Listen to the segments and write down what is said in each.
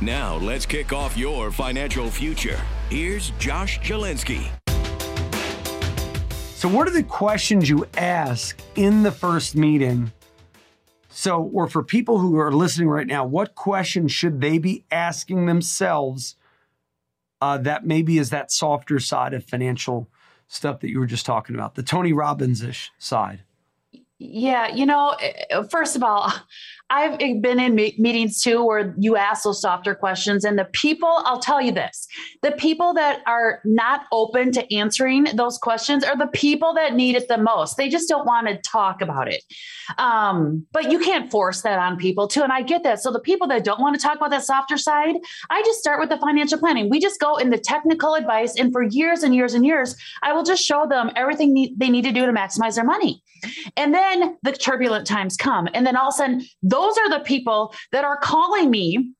Now, let's kick off your financial future. Here's Josh Jalinski. So, what are the questions you ask in the first meeting? So, or for people who are listening right now, what questions should they be asking themselves uh, that maybe is that softer side of financial stuff that you were just talking about, the Tony Robbins ish side? Yeah, you know, first of all, I've been in meetings too where you ask those softer questions, and the people, I'll tell you this the people that are not open to answering those questions are the people that need it the most. They just don't want to talk about it. Um, but you can't force that on people too. And I get that. So the people that don't want to talk about that softer side, I just start with the financial planning. We just go in the technical advice. And for years and years and years, I will just show them everything they need to do to maximize their money. And then the turbulent times come. And then all of a sudden, those are the people that are calling me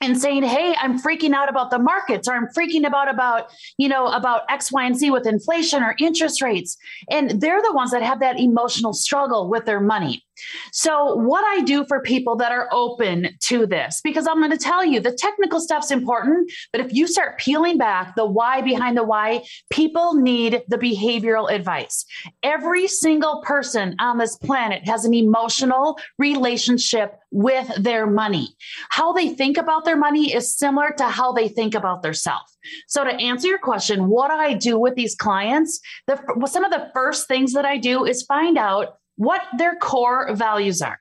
and saying hey i'm freaking out about the markets or i'm freaking about about you know about x y and z with inflation or interest rates. And they're the ones that have that emotional struggle with their money so, what I do for people that are open to this, because I'm going to tell you the technical stuff's important, but if you start peeling back the why behind the why, people need the behavioral advice. Every single person on this planet has an emotional relationship with their money. How they think about their money is similar to how they think about their self. So, to answer your question, what I do with these clients, the, some of the first things that I do is find out what their core values are.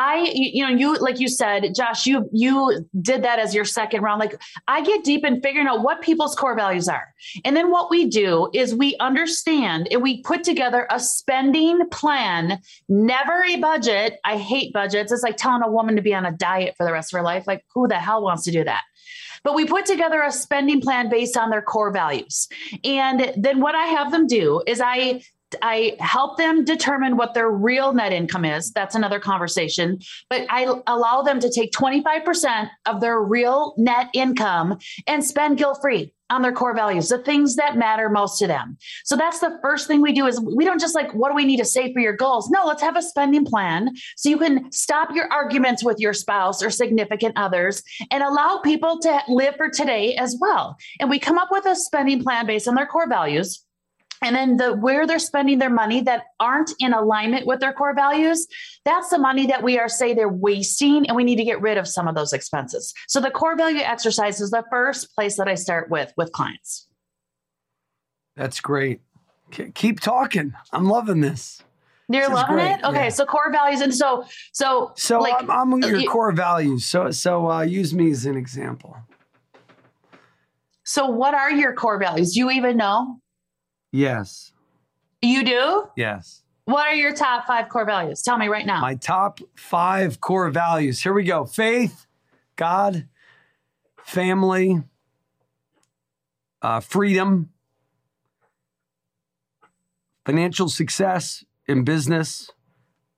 I, you know, you like you said, Josh, you you did that as your second round. Like I get deep in figuring out what people's core values are. And then what we do is we understand and we put together a spending plan, never a budget. I hate budgets. It's like telling a woman to be on a diet for the rest of her life. Like who the hell wants to do that? But we put together a spending plan based on their core values. And then what I have them do is I I help them determine what their real net income is. That's another conversation. But I allow them to take 25% of their real net income and spend guilt free on their core values, the things that matter most to them. So that's the first thing we do is we don't just like, what do we need to save for your goals? No, let's have a spending plan so you can stop your arguments with your spouse or significant others and allow people to live for today as well. And we come up with a spending plan based on their core values and then the where they're spending their money that aren't in alignment with their core values that's the money that we are say they're wasting and we need to get rid of some of those expenses. So the core value exercise is the first place that i start with with clients. That's great. Keep talking. I'm loving this. You're this loving it? Okay yeah. so core values and so so so like, I'm, I'm your you, core values. So so uh, use me as an example. So what are your core values? Do you even know Yes. You do? Yes. What are your top five core values? Tell me right now. My top five core values. Here we go faith, God, family, uh, freedom, financial success in business,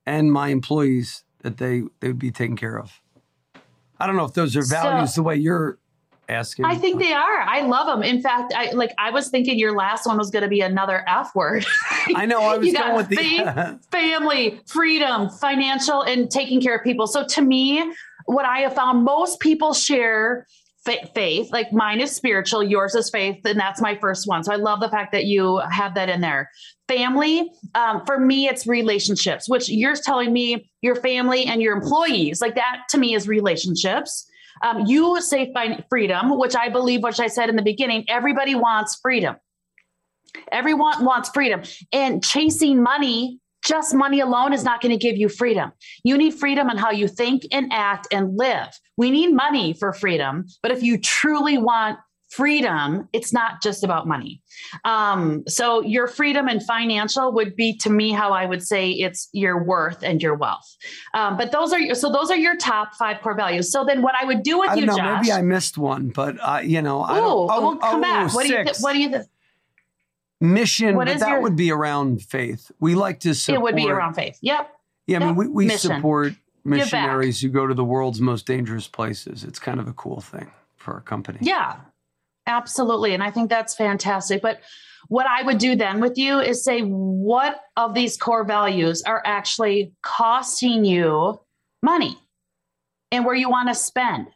and my employees that they, they would be taken care of. I don't know if those are values so, the way you're asking? I think they are. I love them. In fact, I like I was thinking your last one was going to be another F word. I know. I was you going with the faith, family, freedom, financial, and taking care of people. So to me, what I have found most people share faith like mine is spiritual yours is faith and that's my first one so i love the fact that you have that in there family um, for me it's relationships which you're telling me your family and your employees like that to me is relationships um, you say find freedom, which I believe, which I said in the beginning, everybody wants freedom. Everyone wants freedom. And chasing money, just money alone, is not going to give you freedom. You need freedom on how you think and act and live. We need money for freedom. But if you truly want freedom, it's not just about money. Um, so your freedom and financial would be to me how I would say it's your worth and your wealth. Um, but those are so those are your top five core values. So then what I would do with I you, know, Josh? maybe I missed one, but uh, you know, I Ooh, don't. Oh, well, come oh, back. What do you? Th- what do you? Th- mission? what but is that your- would be around faith. We like to support. it would be around faith. Yep. Yeah, I mean, we, we Mission. support missionaries who go to the world's most dangerous places. It's kind of a cool thing for our company. Yeah, absolutely. And I think that's fantastic. But what I would do then with you is say, what of these core values are actually costing you money and where you want to spend?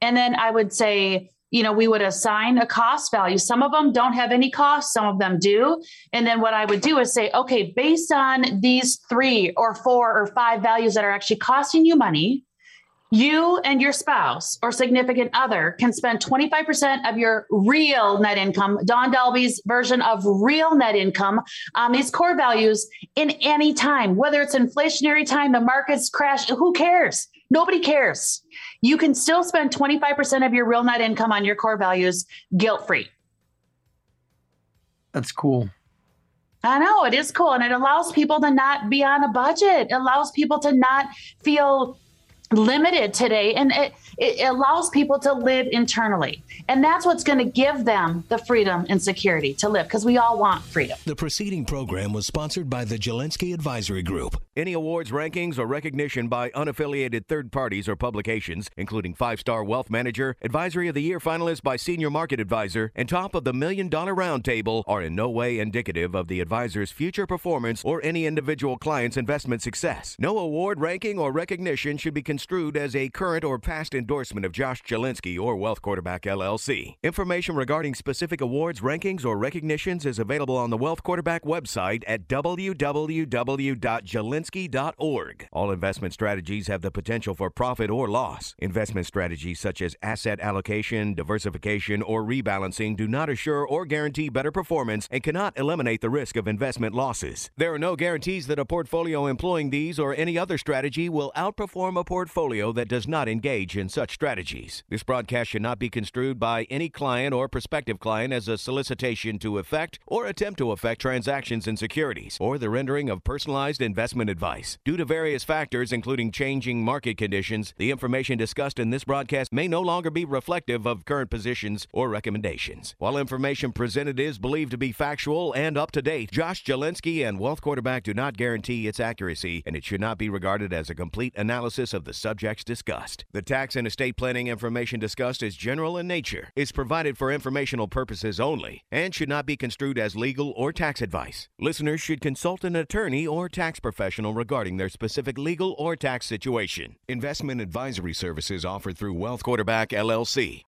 And then I would say, you know, we would assign a cost value. Some of them don't have any cost, some of them do. And then what I would do is say, okay, based on these three or four or five values that are actually costing you money, you and your spouse or significant other can spend 25% of your real net income, Dawn Dahlby's version of real net income, on these core values in any time, whether it's inflationary time, the markets crash, who cares? Nobody cares. You can still spend 25% of your real net income on your core values guilt free. That's cool. I know it is cool. And it allows people to not be on a budget, it allows people to not feel limited today. And it, it allows people to live internally. And that's what's going to give them the freedom and security to live because we all want freedom. The preceding program was sponsored by the Jalinski Advisory Group. Any awards, rankings, or recognition by unaffiliated third parties or publications, including Five Star Wealth Manager, Advisory of the Year finalist by Senior Market Advisor, and Top of the Million Dollar Roundtable, are in no way indicative of the advisor's future performance or any individual client's investment success. No award, ranking, or recognition should be construed as a current or past endorsement of Josh Jalinski or Wealth Quarterback LLC. Information regarding specific awards, rankings, or recognitions is available on the Wealth Quarterback website at www.jalinski.org. All investment strategies have the potential for profit or loss. Investment strategies such as asset allocation, diversification, or rebalancing do not assure or guarantee better performance and cannot eliminate the risk of investment losses. There are no guarantees that a portfolio employing these or any other strategy will outperform a portfolio that does not engage in such strategies. This broadcast should not be construed by any client or prospective client as a solicitation to effect or attempt to effect transactions in securities or the rendering of personalized investment advice. Due to various factors, including changing market conditions, the information discussed in this broadcast may no longer be reflective of current positions or recommendations. While information presented is believed to be factual and up to date, Josh Jalinski and Wealth Quarterback do not guarantee its accuracy, and it should not be regarded as a complete analysis of the subjects discussed. The tax and estate planning information discussed is general in nature, is provided for informational purposes only, and should not be construed as legal or tax advice. Listeners should consult an attorney or tax professional regarding their specific legal or tax situation. Investment advisory services offered through Wealth Quarterback LLC.